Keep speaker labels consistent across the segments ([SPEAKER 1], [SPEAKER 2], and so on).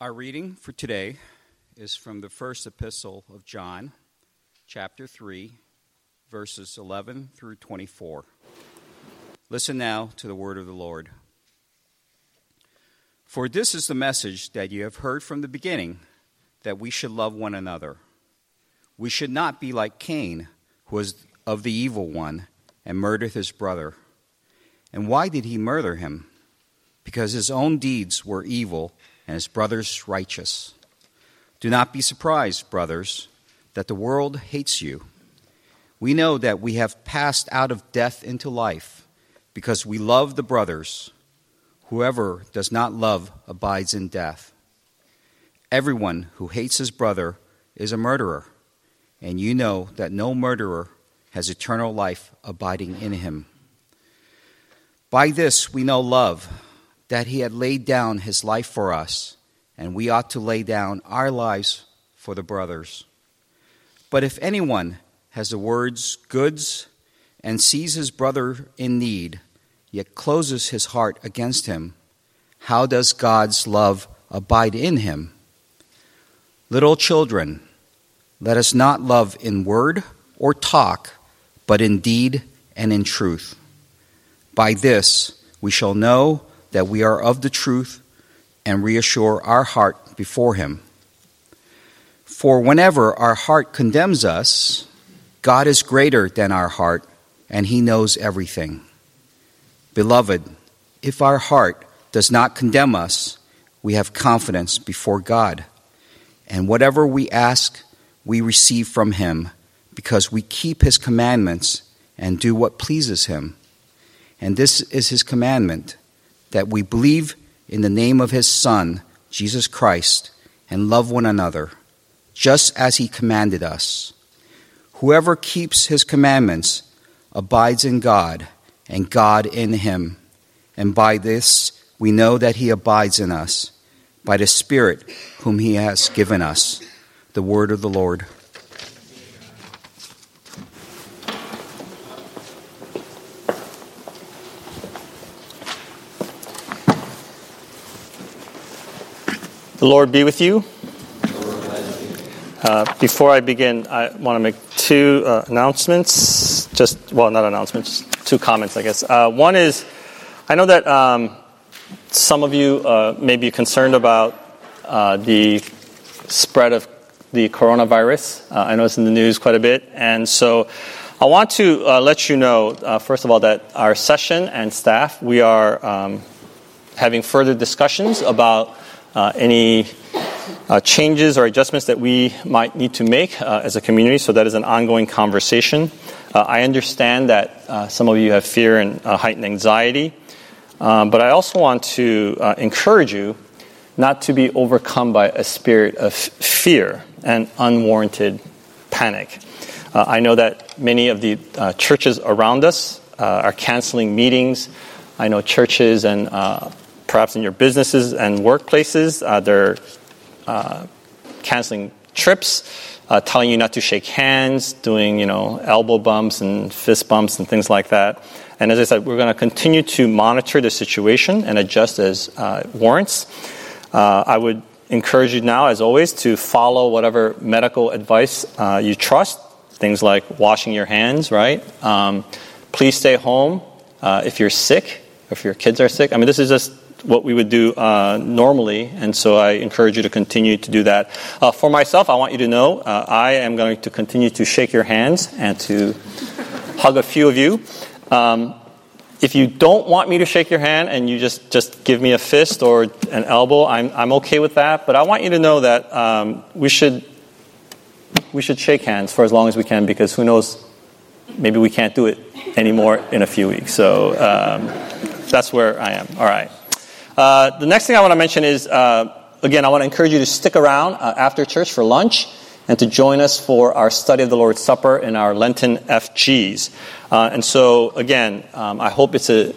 [SPEAKER 1] Our reading for today is from the first epistle of John, chapter 3, verses 11 through 24. Listen now to the word of the Lord. For this is the message that you have heard from the beginning that we should love one another. We should not be like Cain, who was of the evil one and murdered his brother. And why did he murder him? Because his own deeds were evil and his brother's righteous. Do not be surprised, brothers, that the world hates you. We know that we have passed out of death into life because we love the brothers. Whoever does not love abides in death. Everyone who hates his brother is a murderer, and you know that no murderer has eternal life abiding in him. By this we know love that he had laid down his life for us, and we ought to lay down our lives for the brothers. But if anyone has the words goods and sees his brother in need, yet closes his heart against him, how does God's love abide in him? Little children, let us not love in word or talk, but in deed and in truth. By this we shall know that we are of the truth and reassure our heart before Him. For whenever our heart condemns us, God is greater than our heart, and He knows everything. Beloved, if our heart does not condemn us, we have confidence before God. And whatever we ask, we receive from Him, because we keep His commandments and do what pleases Him. And this is His commandment that we believe in the name of his Son, Jesus Christ, and love one another, just as he commanded us. Whoever keeps his commandments abides in God, and God in him. And by this we know that he abides in us, by the Spirit whom he has given us. The word of the Lord.
[SPEAKER 2] The Lord be with you. Uh, before I begin, I want to make two uh, announcements. Just, well, not announcements, two comments, I guess. Uh, one is I know that um, some of you uh, may be concerned about uh, the spread of the coronavirus. Uh, I know it's in the news quite a bit. And so I want to let you know, first of all, that our session and staff, we are um, having further discussions about any uh, changes or adjustments that we might need to make uh, as a community. So that is an ongoing conversation. Uh, I understand that uh, some of you have fear and uh, heightened anxiety, um, but I also want to encourage you not to be overcome by a spirit of fear and unwarranted panic. I know that many of the churches around us are canceling meetings. I know churches and perhaps in your businesses and workplaces. Uh, they're uh, canceling trips, uh, telling you not to shake hands, doing you know elbow bumps and fist bumps and things like that. And as I said, we're going to continue to monitor the situation and adjust as uh, warrants. Uh, I would encourage you now, as always, to follow whatever medical advice uh, you trust. Things like washing your hands, right? Um, please stay home if you're sick, if your kids are sick. I mean, this is just what we would do uh, normally, and so I encourage you to continue to do that. Uh, for myself, I want you to know uh, I am going to continue to shake your hands and to hug a few of you. Um, if you don't want me to shake your hand and you just, just give me a fist or an elbow, I'm, I'm okay with that. But I want you to know that um, we, should, we should shake hands for as long as we can because who knows, maybe we can't do it anymore in a few weeks. So um, that's where I am. All right. Uh, the next thing I want to mention is, uh, again, I want to encourage you to stick around uh, after church for lunch and to join us for our study of the Lord's Supper and our Lenten FGs. Uh, and so, again, um, I hope it's a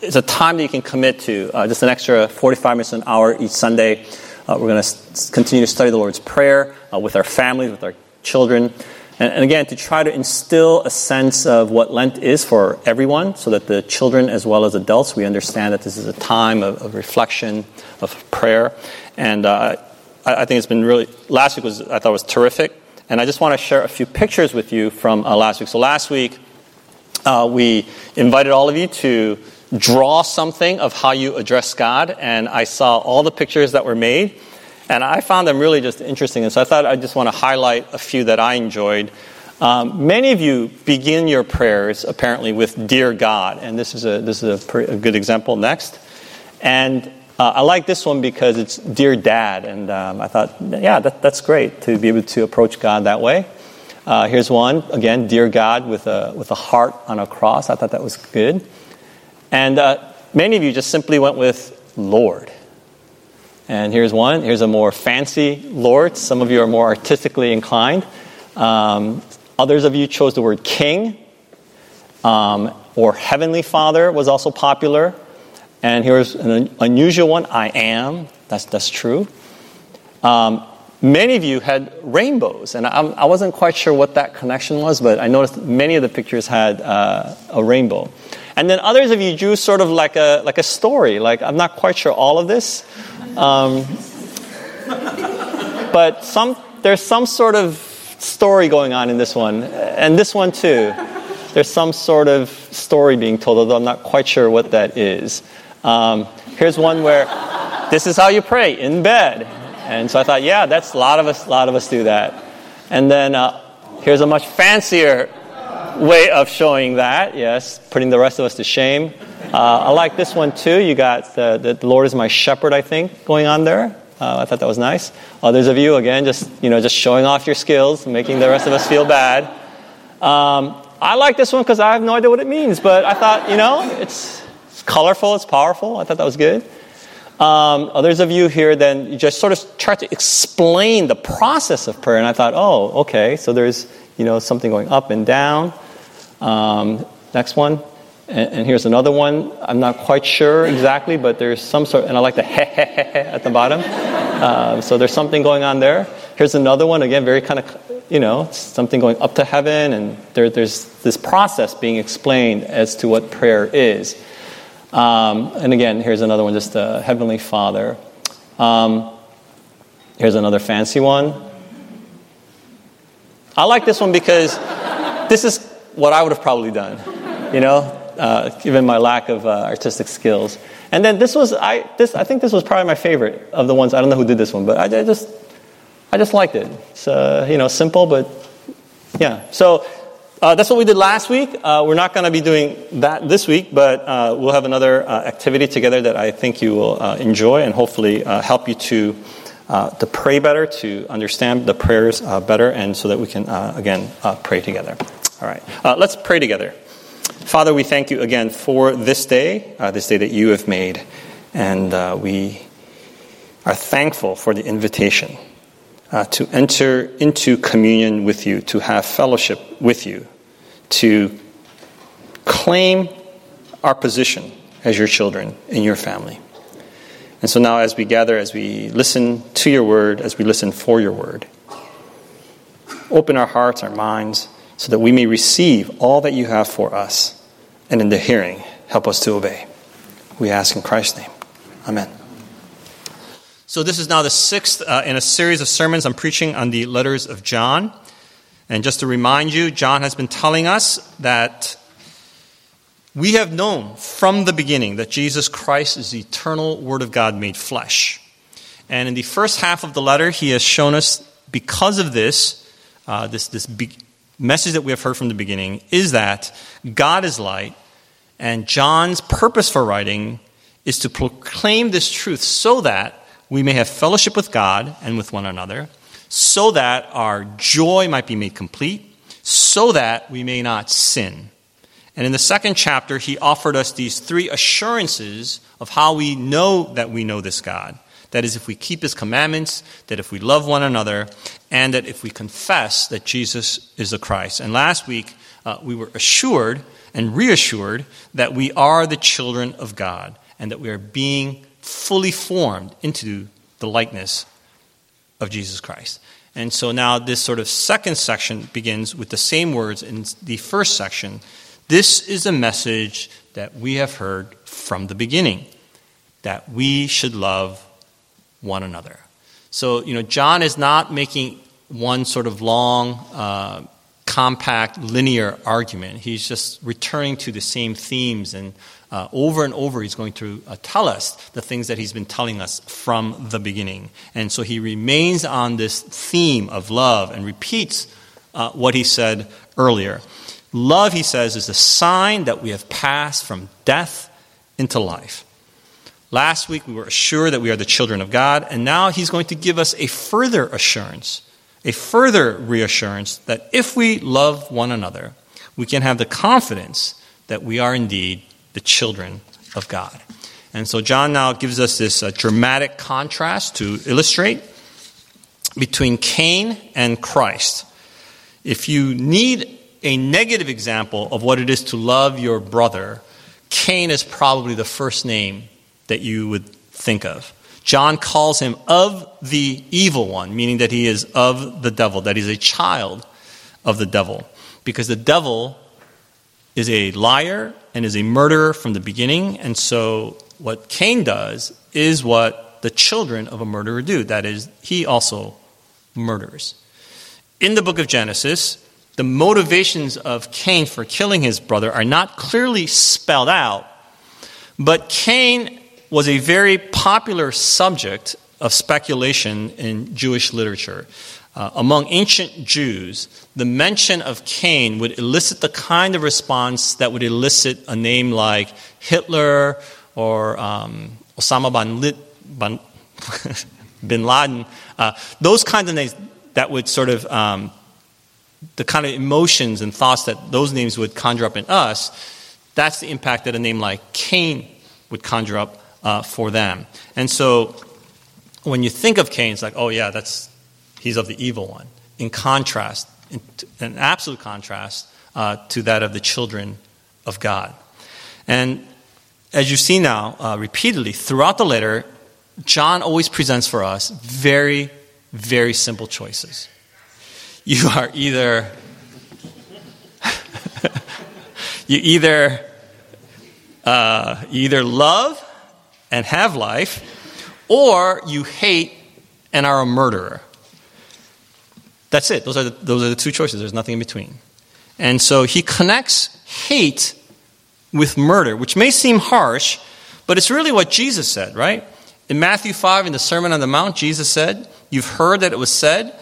[SPEAKER 2] it's a time that you can commit to, uh, just an extra 45 minutes, an hour each Sunday. we're going to continue to study the Lord's Prayer with our families, with our children. And, and again, to try to instill a sense of what Lent is for everyone so that the children as well as adults, we understand that this is a time of, of reflection, of prayer. And uh, I, I, think it's been really, last week was, I thought was terrific. And I just want to share a few pictures with you from uh, last week. So last week, uh, we invited all of you to draw something of how you address God, and I saw all the pictures that were made, and I found them really just interesting. And so I thought I just want to highlight a few that I enjoyed. Um, many of you begin your prayers apparently with "Dear God," and this is a this is a, pre- a good example. Next, and uh, I like this one because it's "Dear Dad," and um, I thought, yeah, that, that's great to be able to approach God that way. Uh, here's one again, "Dear God" with a with a heart on a cross. I thought that was good. And uh, many of you just simply went with Lord. And here's one. Here's a more fancy Lord. Some of you are more artistically inclined. Um, others of you chose the word King. Um, or Heavenly Father was also popular. And here's an unusual one I am. That's, that's true. Um, many of you had rainbows, and I, I, wasn't quite sure what that connection was, but I noticed many of the pictures had uh, a rainbow. And then others of you drew sort of like a, like a story. Like, I'm not quite sure all of this. Um, but some, there's some sort of story going on in this one. And this one too. There's some sort of story being told, although I'm not quite sure what that is. Um, here's one where this is how you pray in bed. And so I thought, yeah, that's a lot of us, a lot of us do that. And then uh, here's a much fancier way of showing that, yes, putting the rest of us to shame. Uh, I like this one too. You got the, the, Lord is my shepherd, I think, going on there. Uh, I thought that was nice. Others of you, again, just you know, just showing off your skills, making the rest of us feel bad. Um, I like this one because I have no idea what it means, but I thought, you know, it's, it's colorful, it's powerful. I thought that was good. Um, others of you here, then you just sort of try to explain the process of prayer, and I thought, oh, okay, so there's you know something going up and down. Um, next one. And, and, here's another one. I'm not quite sure exactly, but there's some sort, and I like the he at the bottom. Uh, so there's something going on there. Here's another one, again, very kind of, you know, something going up to heaven, and there, there's this process being explained as to what prayer is. Um, and again, here's another one, just a Heavenly Father. Um, here's another fancy one. I like this one because this is what I would have probably done, you know, uh, given my lack of uh, artistic skills. And then this was, I, this, I think this was probably my favorite of the ones. I don't know who did this one, but I, I just, I just liked it. It's, uh, you know, simple, but yeah. So uh, that's what we did last week. Uh, we're not going to be doing that this week, but uh, we'll have another activity together that I think you will enjoy and hopefully help you to to pray better, to understand the prayers better, and so that we can again pray together. All right, let's pray together. Father, we thank you again for this day, uh, this day that you have made, and uh, we are thankful for the invitation uh, to enter into communion with you, to have fellowship with you, to claim our position as your children in your family. And so now, as we gather, as we listen to your word, as we listen for your word, open our hearts, our minds so that we may receive all that you have for us. And in the hearing, help us to obey. We ask in Christ's name. Amen. So, this is now the sixth uh, in a series of sermons I'm preaching on the letters of John. And just to remind you, John has been telling us that we have known from the beginning that Jesus Christ is the eternal Word of God made flesh. And in the first half of the letter, he has shown us because of this, uh, this, this be- message that we have heard from the beginning is that God is light, and John's purpose for writing is to proclaim this truth so that we may have fellowship with God and with one another, so that our joy might be made complete, so that we may not sin. And in the second chapter, he offered us these three assurances of how we know that we know this God. That is, if we keep his commandments, that if we love one another, and that if we confess that Jesus is the Christ. And last week, uh, we were assured and reassured that we are the children of God and that we are being fully formed into the likeness of Jesus Christ. And so now this sort of second section begins with the same words in the first section. This is a message that we have heard from the beginning that we should love one another. So, you know, John is not making one sort of long, uh, compact, linear argument. He's just returning to the same themes, and uh, over and over, he's going to uh, tell us the things that he's been telling us from the beginning. And so he remains on this theme of love and repeats uh, what he said earlier. Love, he says, is the sign that we have passed from death into life. Last week, we were assured that we are the children of God, and now he's going to give us a further assurance, a further reassurance that if we love one another, we can have the confidence that we are indeed the children of God. And so, John now gives us this uh, dramatic contrast to illustrate between Cain and Christ. If you need a negative example of what it is to love your brother, Cain is probably the first name that you would think of. John calls him of the evil one, meaning that he is of the devil, that he's a child of the devil. Because the devil is a liar and is a murderer from the beginning. And so what Cain does is what the children of a murderer do. That is, he also murders. In the book of Genesis, the motivations of Cain for killing his brother are not clearly spelled out, but Cain was a very popular subject of speculation in Jewish literature. Uh, among ancient Jews, the mention of Cain would elicit the kind of response that would elicit a name like Hitler or um, Osama bin, bin Laden. Uh, those kinds of names that would sort of, um, the kind of emotions and thoughts that those names would conjure up in us, that's the impact that a name like Cain would conjure up uh, for them. And so when you think of Cain, it's like, oh, yeah, that's, he's of the evil one. In contrast, in, in absolute contrast uh, to that of the children of God. And as you see now, uh, repeatedly throughout the letter, John always presents for us very, very simple choices. You are either you either uh, you either love and have life, or you hate and are a murderer. That's it. Those are the, those are the two choices. There's nothing in between. And so he connects hate with murder, which may seem harsh, but it's really what Jesus said, right? In Matthew 5, in the Sermon on the Mount, Jesus said, You've heard that it was said,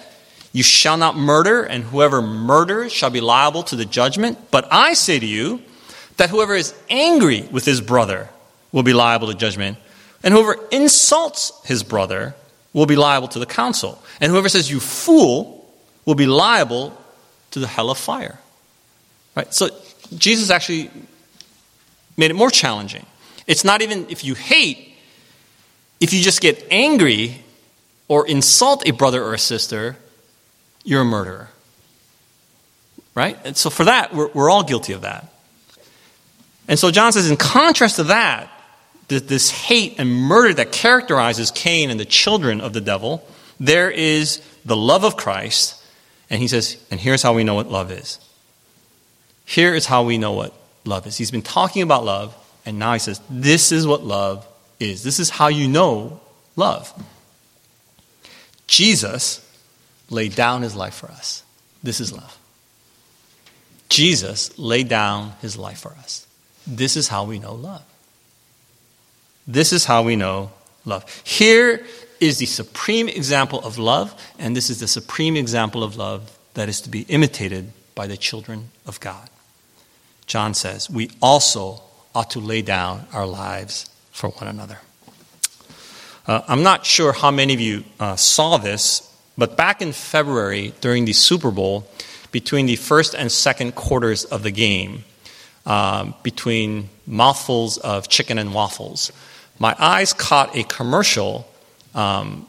[SPEAKER 2] You shall not murder, and whoever murders shall be liable to the judgment. But I say to you that whoever is angry with his brother will be liable to judgment. And whoever insults his brother will be liable to the council. And whoever says, you fool, will be liable to the hell of fire. Right? So Jesus actually made it more challenging. It's not even if you hate, if you just get angry or insult a brother or a sister, you're a murderer. Right? And so for that, we're, we're all guilty of that. And so John says, in contrast to that, this hate and murder that characterizes Cain and the children of the devil, there is the love of Christ. And he says, and here's how we know what love is. Here is how we know what love is. He's been talking about love, and now he says, this is what love is. This is how you know love. Jesus laid down his life for us. This is love. Jesus laid down his life for us. This is how we know love. This is how we know love. Here is the supreme example of love, and this is the supreme example of love that is to be imitated by the children of God. John says, We also ought to lay down our lives for one another. Uh, I'm not sure how many of you uh, saw this, but back in February during the Super Bowl, between the first and second quarters of the game, um, between mouthfuls of chicken and waffles, my eyes caught a commercial um,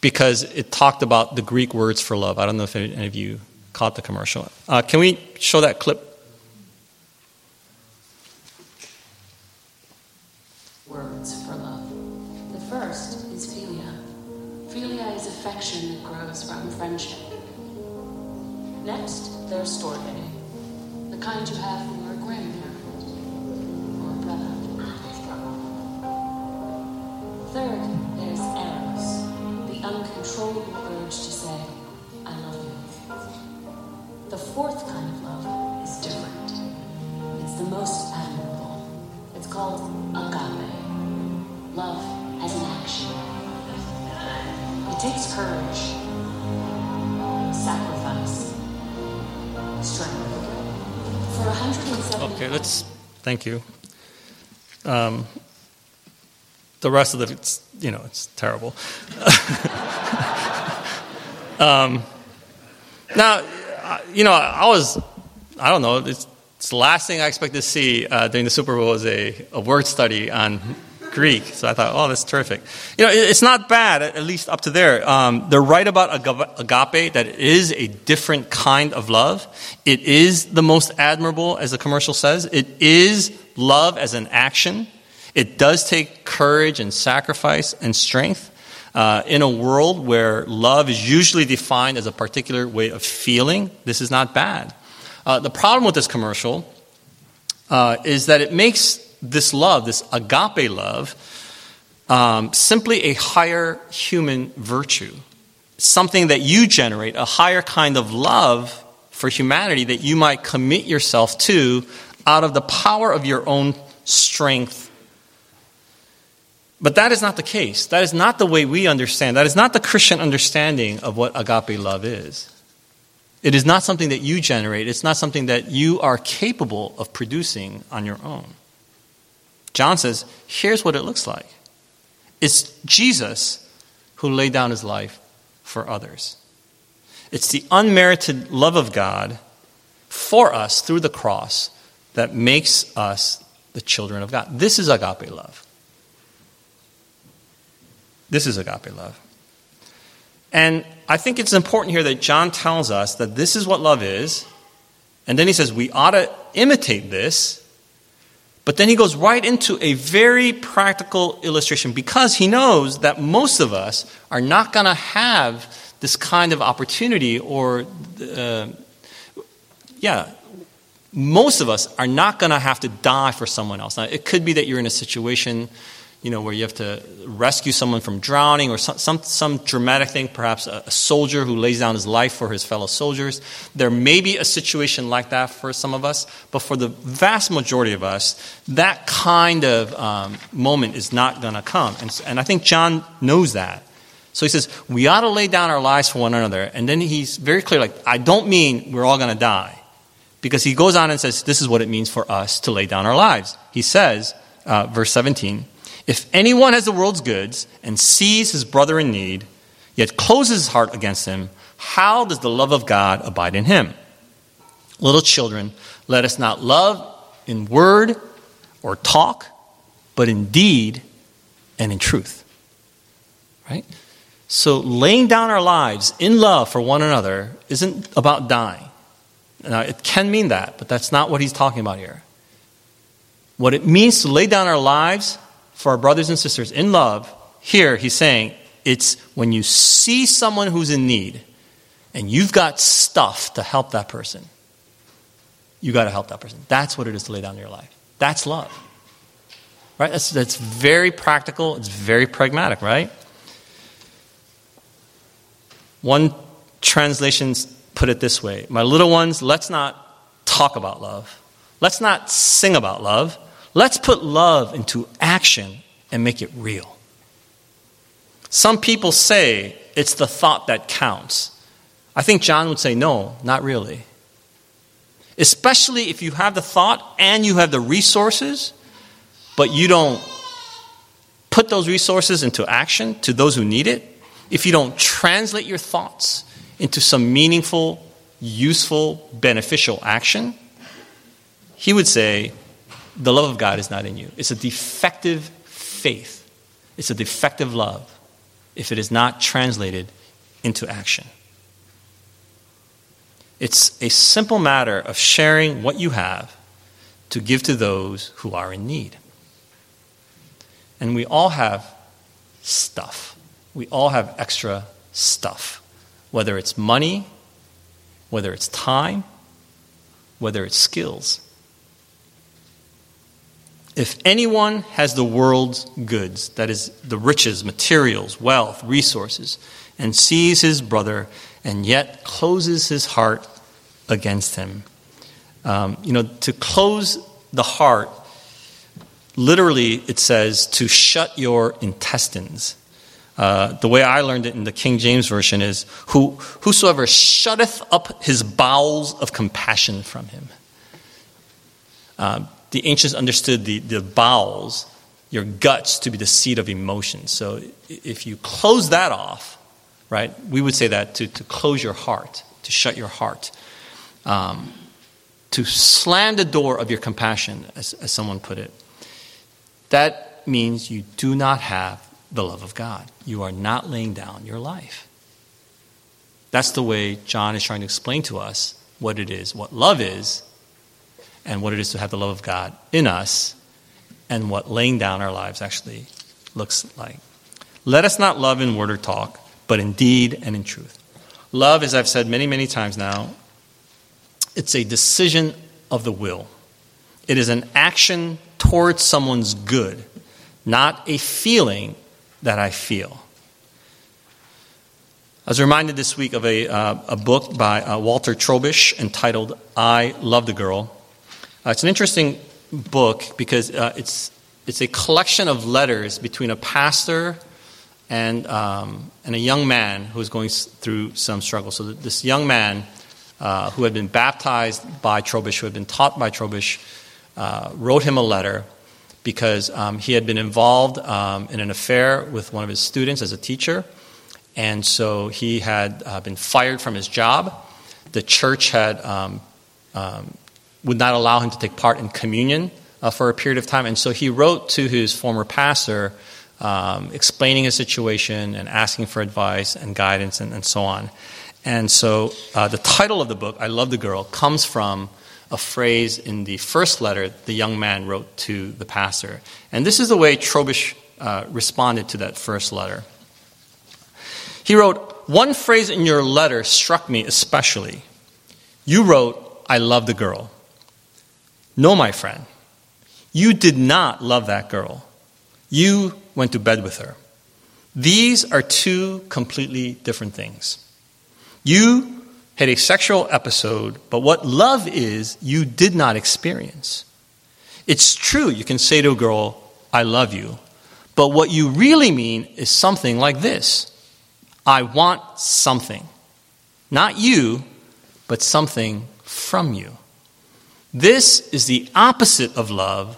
[SPEAKER 2] because it talked about the Greek words for love. I don't know if any of you caught the commercial. Uh, can we show that clip?
[SPEAKER 3] Words for love. The first is philia. Philia is affection that grows from friendship. Next, there's storge, the kind you have from your grandparent Third, there's eros, the uncontrollable urge to say, I love you. The fourth kind of love is different. It's the most admirable. It's called agape, love as an action. It takes courage, sacrifice, strength. For 170
[SPEAKER 2] Okay, let's. Thank you. Um, the rest of it, it's you know, it's terrible. um, now, you know, I was, I don't know, it's, it's the last thing I expected to see uh, during the Super Bowl was a, a word study on Greek. So I thought, oh, that's terrific. You know, it- it's not bad, at least up to there. Um, they're right about agape, that it is a different kind of love. It is the most admirable, as the commercial says. It is love as an action. It does take courage and sacrifice and strength. Uh, in a world where love is usually defined as a particular way of feeling, this is not bad. Uh, the problem with this commercial uh, is that it makes this love, this agape love, um, simply a higher human virtue. Something that you generate, a higher kind of love for humanity that you might commit yourself to out of the power of your own strength. But that is not the case. That is not the way we understand. That is not the Christian understanding of what agape love is. It is not something that you generate, it's not something that you are capable of producing on your own. John says, here's what it looks like it's Jesus who laid down his life for others. It's the unmerited love of God for us through the cross that makes us the children of God. This is agape love. This is agape love. And I think it's important here that John tells us that this is what love is. And then he says we ought to imitate this. But then he goes right into a very practical illustration because he knows that most of us are not going to have this kind of opportunity or, uh, yeah, most of us are not going to have to die for someone else. Now, it could be that you're in a situation you know, where you have to rescue someone from drowning or some, some, some dramatic thing, perhaps a, a, soldier who lays down his life for his fellow soldiers. There may be a situation like that for some of us, but for the vast majority of us, that kind of um, moment is not going to come. And, and I think John knows that. So he says, we ought to lay down our lives for one another. And then he's very clear, like, I don't mean we're all going to die. Because he goes on and says, this is what it means for us to lay down our lives. He says, uh, verse 17, if anyone has the world's goods and sees his brother in need, yet closes his heart against him, how does the love of God abide in him? Little children, let us not love in word or talk, but in deed and in truth. Right? So laying down our lives in love for one another isn't about dying. Now, it can mean that, but that's not what he's talking about here. What it means to lay down our lives for our brothers and sisters in love, here he's saying it's when you see someone who's in need and you've got stuff to help that person, you got to help that person. That's what it is to lay down your life. That's love. Right? That's, that's very practical, it's very pragmatic, right? One translation put it this way My little ones, let's not talk about love. Let's not sing about love. Let's put love into action and make it real. Some people say it's the thought that counts. I think John would say, no, not really. Especially if you have the thought and you have the resources, but you don't put those resources into action to those who need it, if you don't translate your thoughts into some meaningful, useful, beneficial action, he would say, the love of God is not in you. It's a defective faith, it's a defective love if it is not translated into action. It's a simple matter of sharing what you have to give to those who are in need. And we all have stuff. We all have extra stuff, whether it's money, whether it's time, whether it's skills. If anyone has the world's goods, that is, the riches, materials, wealth, resources, and sees his brother and yet closes his heart against him, um, you know, to close the heart, literally it says to shut your intestines. Uh, the way I learned it in the King James Version is, Who, Whosoever shutteth up his bowels of compassion from him. Uh, the ancients understood the, the bowels, your guts, to be the seat of emotion. So if you close that off, right, we would say that to, to close your heart, to shut your heart, um, to slam the door of your compassion, as, as someone put it. That means you do not have the love of God. You are not laying down your life. That's the way John is trying to explain to us what it is, what love is, and what it is to have the love of God in us and what laying down our lives actually looks like. Let us not love in word or talk, but in deed and in truth. Love, as I've said many, many times now, it's a decision of the will. It is an action towards someone's good, not a feeling that I feel. I was reminded this week of a, uh, a book by uh, Walter Trobisch entitled I Love the Girl. Uh, it's an interesting book because uh, it's, it's a collection of letters between a pastor and, um, and a young man who is going through some struggle. So, this young man uh, who had been baptized by Trobisch, who had been taught by Trobisch, uh, wrote him a letter because um, he had been involved um, in an affair with one of his students as a teacher. And so he had uh, been fired from his job. The church had um, um would not allow him to take part in communion uh, for a period of time. And so he wrote to his former pastor um, explaining his situation and asking for advice and guidance and, and so on. And so uh, the title of the book, I Love the Girl, comes from a phrase in the first letter the young man wrote to the pastor. And this is the way Trobisch uh, responded to that first letter. He wrote, One phrase in your letter struck me especially. You wrote, I love the girl. No, my friend, you did not love that girl. You went to bed with her. These are two completely different things. You had a sexual episode, but what love is, you did not experience. It's true, you can say to a girl, I love you, but what you really mean is something like this I want something. Not you, but something from you. This is the opposite of love,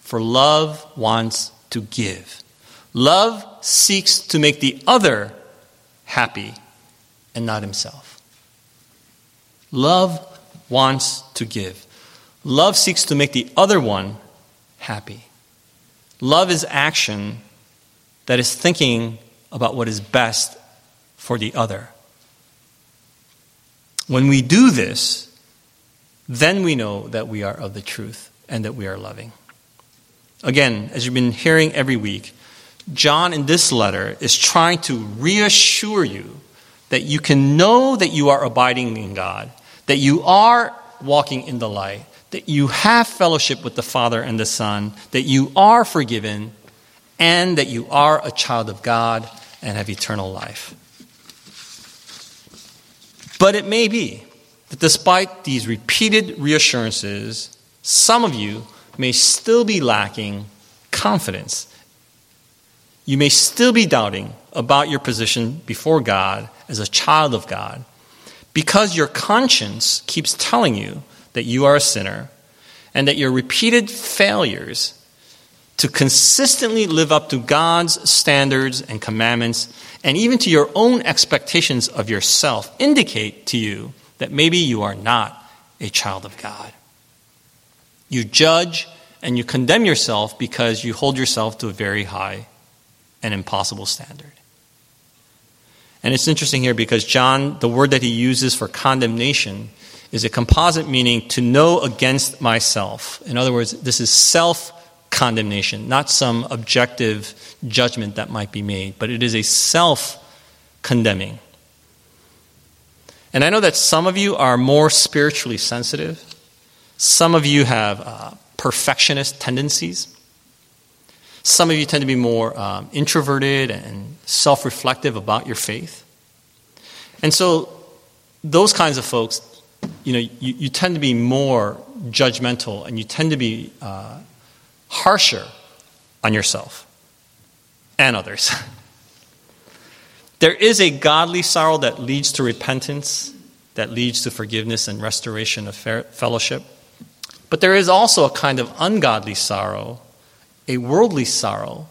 [SPEAKER 2] for love wants to give. Love seeks to make the other happy and not himself. Love wants to give. Love seeks to make the other one happy. Love is action that is thinking about what is best for the other. When we do this, then we know that we are of the truth and that we are loving. Again, as you've been hearing every week, John in this letter is trying to reassure you that you can know that you are abiding in God, that you are walking in the light, that you have fellowship with the Father and the Son, that you are forgiven, and that you are a child of God and have eternal life. But it may be that despite these repeated reassurances, some of you may still be lacking confidence. You may still be doubting about your position before God as a child of God because your conscience keeps telling you that you are a sinner and that your repeated failures to consistently live up to God's standards and commandments and even to your own expectations of yourself indicate to you that maybe you are not a child of God. You judge and you condemn yourself because you hold yourself to a very high and impossible standard. And it's interesting here because John, the word that he uses for condemnation, is a composite meaning to know against myself. In other words, this is self condemnation, not some objective judgment that might be made, but it is a self condemning. And I know that some of you are more spiritually sensitive. Some of you have uh, perfectionist tendencies. Some of you tend to be more um, introverted and self reflective about your faith. And so, those kinds of folks, you know, you, you tend to be more judgmental and you tend to be uh, harsher on yourself and others. there is a godly sorrow that leads to repentance, that leads to forgiveness and restoration of fellowship. But there is also a kind of ungodly sorrow, a worldly sorrow,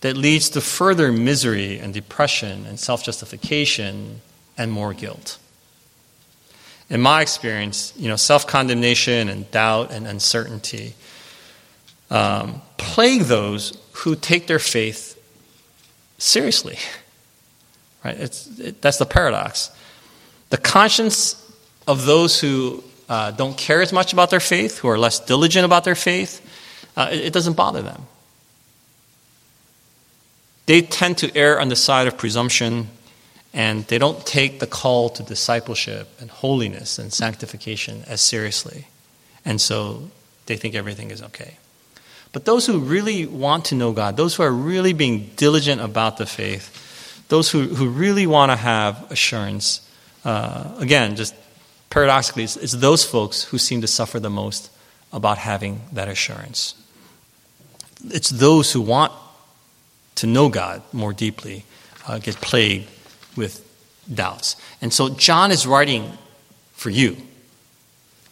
[SPEAKER 2] that leads to further misery and depression and self justification and more guilt. In my experience, you know, self condemnation and doubt and uncertainty um, plague those who take their faith seriously. Right? It's, it, that's the paradox. The conscience of those who uh, don't care as much about their faith, who are less diligent about their faith, uh, it, it doesn't bother them. They tend to err on the side of presumption and they don't take the call to discipleship and holiness and sanctification as seriously. And so they think everything is okay. But those who really want to know God, those who are really being diligent about the faith, those who, who really want to have assurance, uh, again, just paradoxically, it's, it's those folks who seem to suffer the most about having that assurance. It's those who want to know God more deeply uh, get plagued with doubts. And so John is writing for you.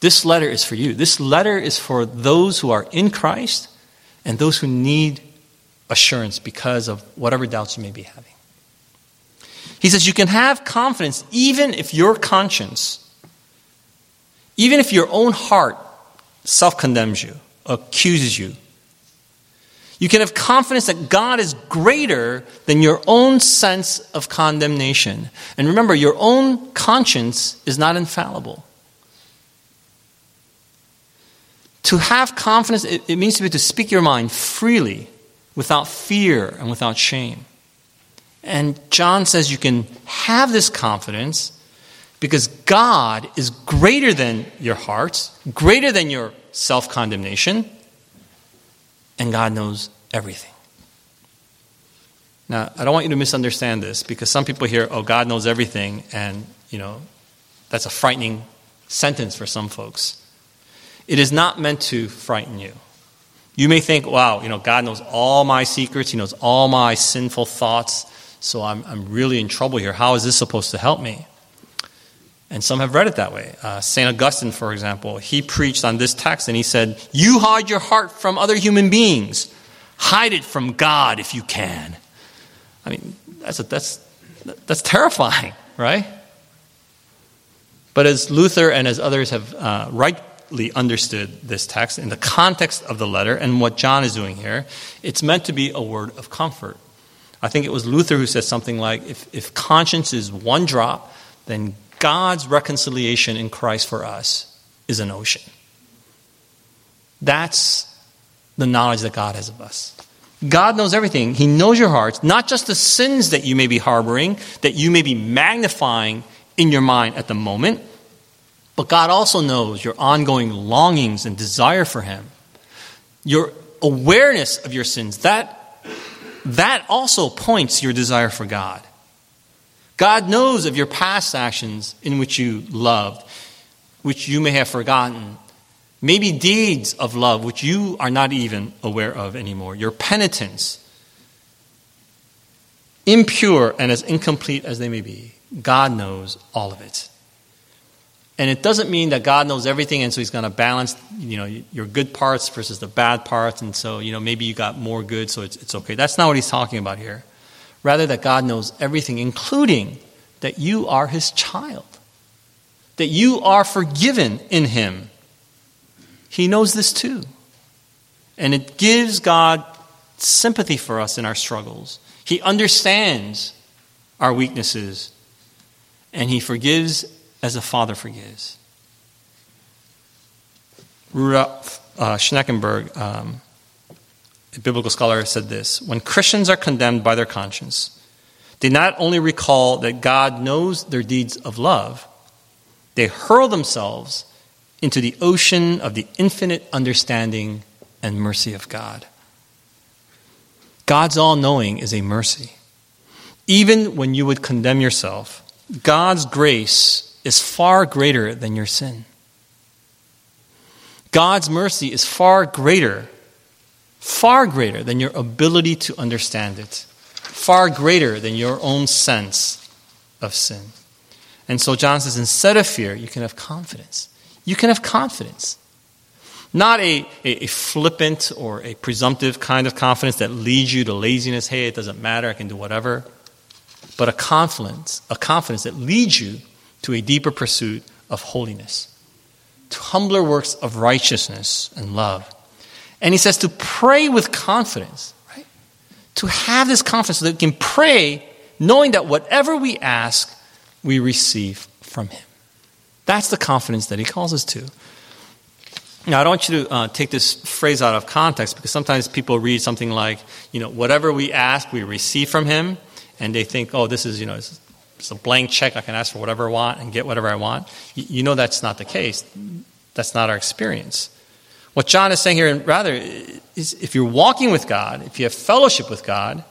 [SPEAKER 2] This letter is for you. This letter is for those who are in Christ and those who need assurance because of whatever doubts you may be having. He says you can have confidence even if your conscience, even if your own heart self condemns you, accuses you. You can have confidence that God is greater than your own sense of condemnation. And remember, your own conscience is not infallible. To have confidence, it, it means to be to speak your mind freely, without fear and without shame. And John says you can have this confidence because God is greater than your hearts, greater than your self condemnation, and God knows everything. Now, I don't want you to misunderstand this because some people hear, oh, God knows everything, and, you know, that's a frightening sentence for some folks. It is not meant to frighten you. You may think, wow, you know, God knows all my secrets, He knows all my sinful thoughts, so I'm, I'm really in trouble here. How is this supposed to help me? And some have read it that way. Uh, St. Augustine, for example, he preached on this text and he said, You hide your heart from other human beings, hide it from God if you can. I mean, that's, a, that's, that's terrifying, right? But as Luther and as others have uh, rightly understood this text in the context of the letter and what John is doing here, it's meant to be a word of comfort. I think it was Luther who said something like if, if conscience is one drop, then God's reconciliation in Christ for us is an ocean. That's the knowledge that God has of us. God knows everything. He knows your hearts, not just the sins that you may be harboring, that you may be magnifying in your mind at the moment, but God also knows your ongoing longings and desire for Him. Your awareness of your sins, that, that also points your desire for God. God knows of your past actions in which you loved, which you may have forgotten. Maybe deeds of love which you are not even aware of anymore. Your penitence, impure and as incomplete as they may be, God knows all of it. And it doesn't mean that God knows everything, and so He's going to balance, you know, your good parts versus the bad parts, and so you know maybe you got more good, so it's, it's okay. That's not what He's talking about here. Rather, that God knows everything, including that you are His child, that you are forgiven in Him. He knows this too, and it gives God sympathy for us in our struggles. He understands our weaknesses, and He forgives as a father forgives. Rudolf uh, Schnackenburg, um, a biblical scholar, said this When Christians are condemned by their conscience, they not only recall that God knows their deeds of love, They hurl themselves into the ocean of the infinite understanding and mercy of God. God's all knowing is a mercy. Even when you would condemn yourself, God's grace is far greater than your sin. God's mercy is far greater, far greater than your ability to understand it, far greater than your own sense of sin. And so John says, instead of fear, you can have confidence. You can have confidence. Not a, a, a, flippant or a presumptive kind of confidence that leads you to laziness. Hey, it doesn't matter, I can do whatever. But a confidence, a confidence that leads you to a deeper pursuit of holiness, to humbler works of righteousness and love. And he says to pray with confidence, right? To have this confidence so that we can pray knowing that whatever we ask, we receive from him. That's the confidence that he calls us to. Now, I don't want you to uh, take this phrase out of context because sometimes people read something like, you know, whatever we ask, we receive from him, and they think, oh, this is, you know, it's, a blank check. I can ask for whatever I want and get whatever I want. You, you know that's not the case. That's not our experience. What John is saying here, and rather, is if you're walking with God, if you have fellowship with God,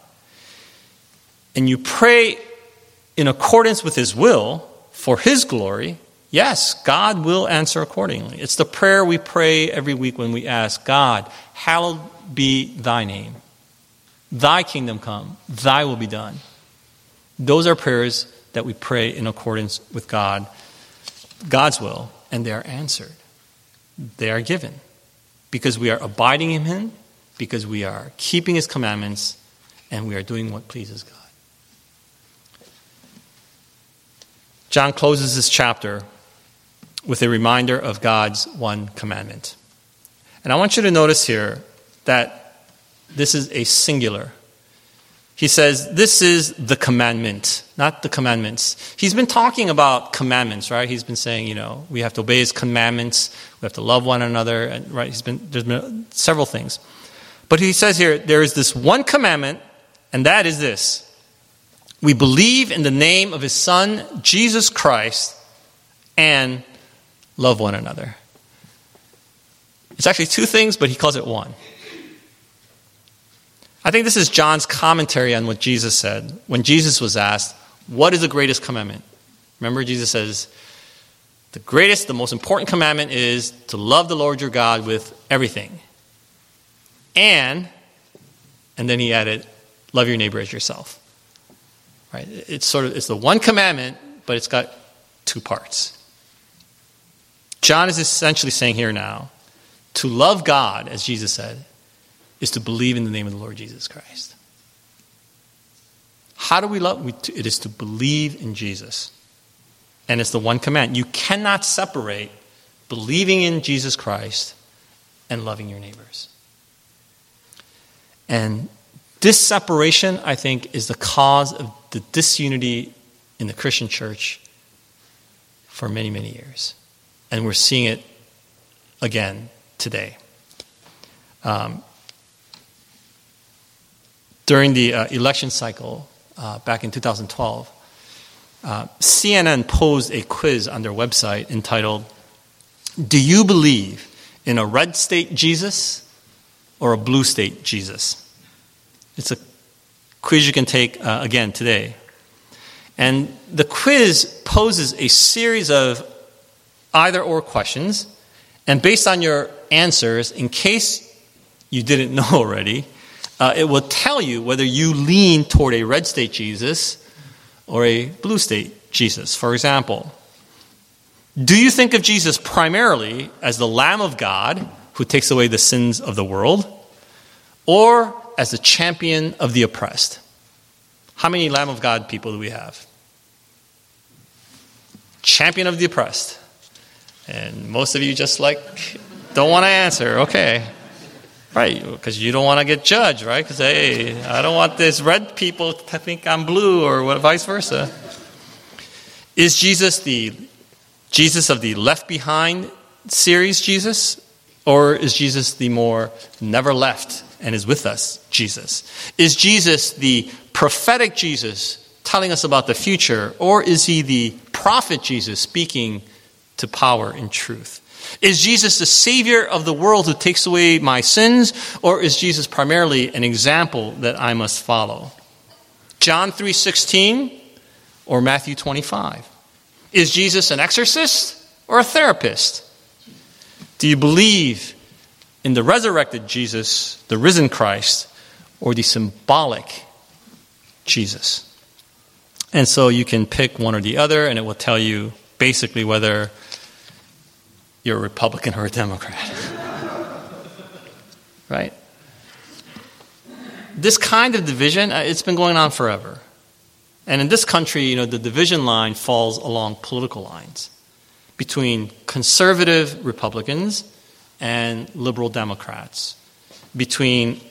[SPEAKER 2] and you pray in accordance with His will for His glory, Yes, God will answer accordingly. It's the prayer we pray every week when we ask God, hallowed be thy name. Thy kingdom come, thy will be done. Those are prayers that we pray in accordance with God, God's will, and they are answered. They are given because we are abiding in Him, because we are keeping His commandments, and we are doing what pleases God. John closes this chapter with a reminder of God's one commandment. And I want you to notice here that this is a singular. He says, This is the commandment, not the commandments. He's been talking about commandments, right? He's been saying, you know, we have to obey his commandments, we have to love one another, and right, he's been there's been several things. But he says here, there is this one commandment, and that is this. We believe in the name of his son, Jesus Christ, and love one another. It's actually two things, but he calls it one. I think this is John's commentary on what Jesus said when Jesus was asked, What is the greatest commandment? Remember, Jesus says, The greatest, the most important commandment is to love the Lord your God with everything. And, and then he added, Love your neighbor as yourself. Right? It's sort of, it's the one commandment, but it's got two parts. John is essentially saying here now to love God, as Jesus said, is to believe in the name of the Lord Jesus Christ. How do we love? It is to believe in Jesus. And it's the one command. You cannot separate believing in Jesus Christ and loving your neighbors. And this separation, I think, is the cause of the disunity in the Christian church for many, many years and we're seeing it again today. Um, during the uh, election cycle uh, back in 2012, uh, CNN posed a quiz on their website entitled, Do you believe in a red state Jesus or a blue state Jesus? It's a quiz you can take uh, again today. And the quiz poses a series of either or questions. And based on your answers, in case you didn't know already, uh, it will tell you whether you lean toward a red state Jesus or a blue state Jesus. For example, do you think of Jesus primarily as the Lamb of God who takes away the sins of the world, or as the champion of the oppressed? How many Lamb of God people do we have? Champion of the oppressed. And most of you just like don't want to answer. Okay. Right, because you don't want to get judged, right? Because, hey, I don't want this red people to think I'm blue or what, vice versa. Is Jesus the Jesus of the Left Behind series Jesus? Or is Jesus the more never left and is with us Jesus? Is Jesus the prophetic Jesus telling us about the future? Or is he the prophet Jesus speaking to power and truth? Is Jesus the Savior of the world who takes away my sins, or is Jesus primarily an example that I must follow? John 3:16 or Matthew 25? Is Jesus an exorcist or a therapist? Do you believe in the resurrected Jesus, the risen Christ, or the symbolic Jesus? And so you can pick one or the other, and it will tell you basically whether you're a Republican or a Democrat. right? This kind of division, uh, it's been going on forever. And in this country, you know, the division line falls along political lines between conservative Republicans and liberal Democrats, between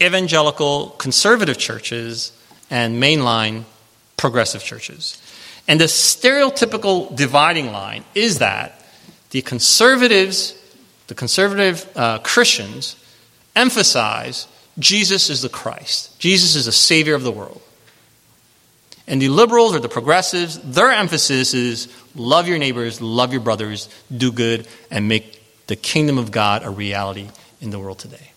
[SPEAKER 2] evangelical conservative churches and mainline progressive churches. And the stereotypical dividing line is that the conservatives, the conservative uh, Christians, emphasize Jesus is the Christ, Jesus is the Savior of the world. And the liberals or the progressives, their emphasis is love your neighbors, love your brothers, do good, and make the kingdom of God a reality in the world today.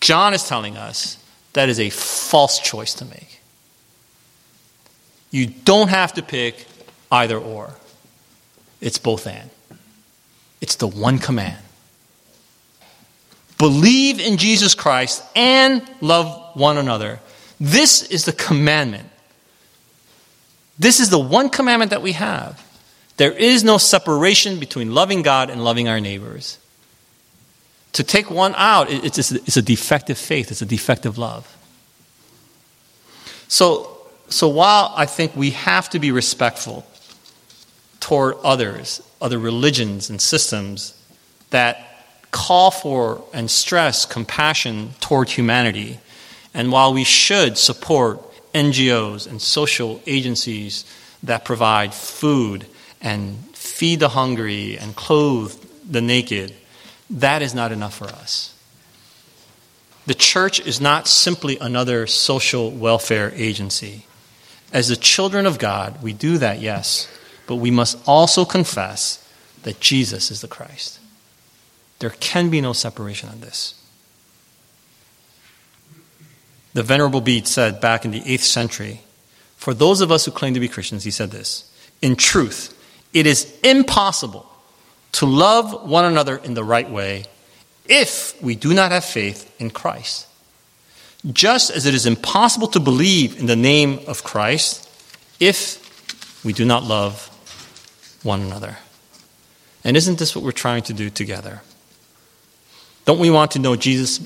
[SPEAKER 2] John is telling us that is a false choice to make. You don't have to pick either or, it's both and. It's the one command. Believe in Jesus Christ and love one another. This is the commandment. This is the one commandment that we have. There is no separation between loving God and loving our neighbors. To take one out, it's, a defective faith, it's a defective love. So, so while I think we have to be respectful toward others, other religions and systems that call for and stress compassion toward humanity. And while we should support NGOs and social agencies that provide food and feed the hungry and clothe the naked, that is not enough for us. The church is not simply another social welfare agency. As the children of God, we do that, yes, but we must also confess that Jesus is the Christ. There can be no separation on this. The Venerable Bede said back in the 8th century, for those of us who claim to be Christians, he said this In truth, it is impossible to love one another in the right way if we do not have faith in Christ. Just as it is impossible to believe in the name of Christ if we do not love one another. And isn't this what we're trying to do together? Don't we want to know Jesus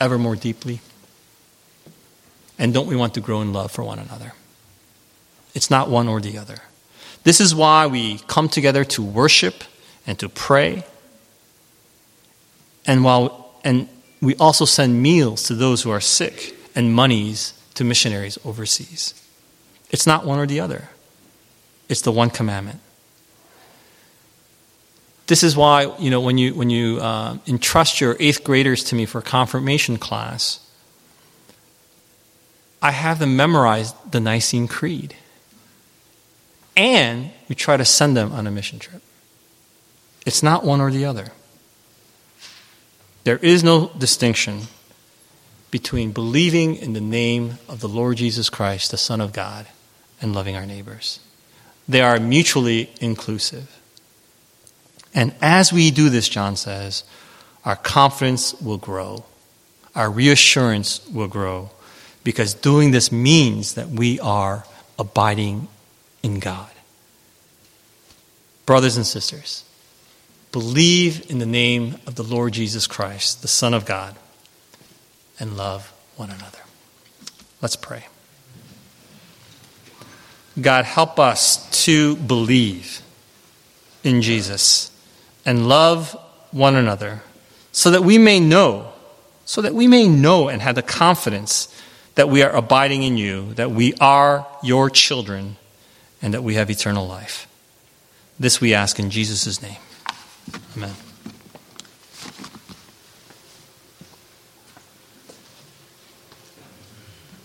[SPEAKER 2] ever more deeply? And don't we want to grow in love for one another? It's not one or the other. This is why we come together to worship and to pray. And while and we also send meals to those who are sick and monies to missionaries overseas. It's not one or the other. It's the one commandment. This is why, you know, when you, when you uh, entrust your eighth graders to me for confirmation class, I have them memorize the Nicene Creed. And we try to send them on a mission trip. It's not one or the other. There is no distinction between believing in the name of the Lord Jesus Christ, the Son of God, and loving our neighbors. They are mutually inclusive. And as we do this, John says, our confidence will grow, our reassurance will grow, because doing this means that we are abiding in God. Brothers and sisters, believe in the name of the Lord Jesus Christ, the Son of God, and love one another. Let's pray. God, help us to believe in Jesus and love one another so that we may know, so that we may know and have the confidence that we are abiding in you, that we are your children, and that we have eternal life. This we ask in Jesus' name. Amen.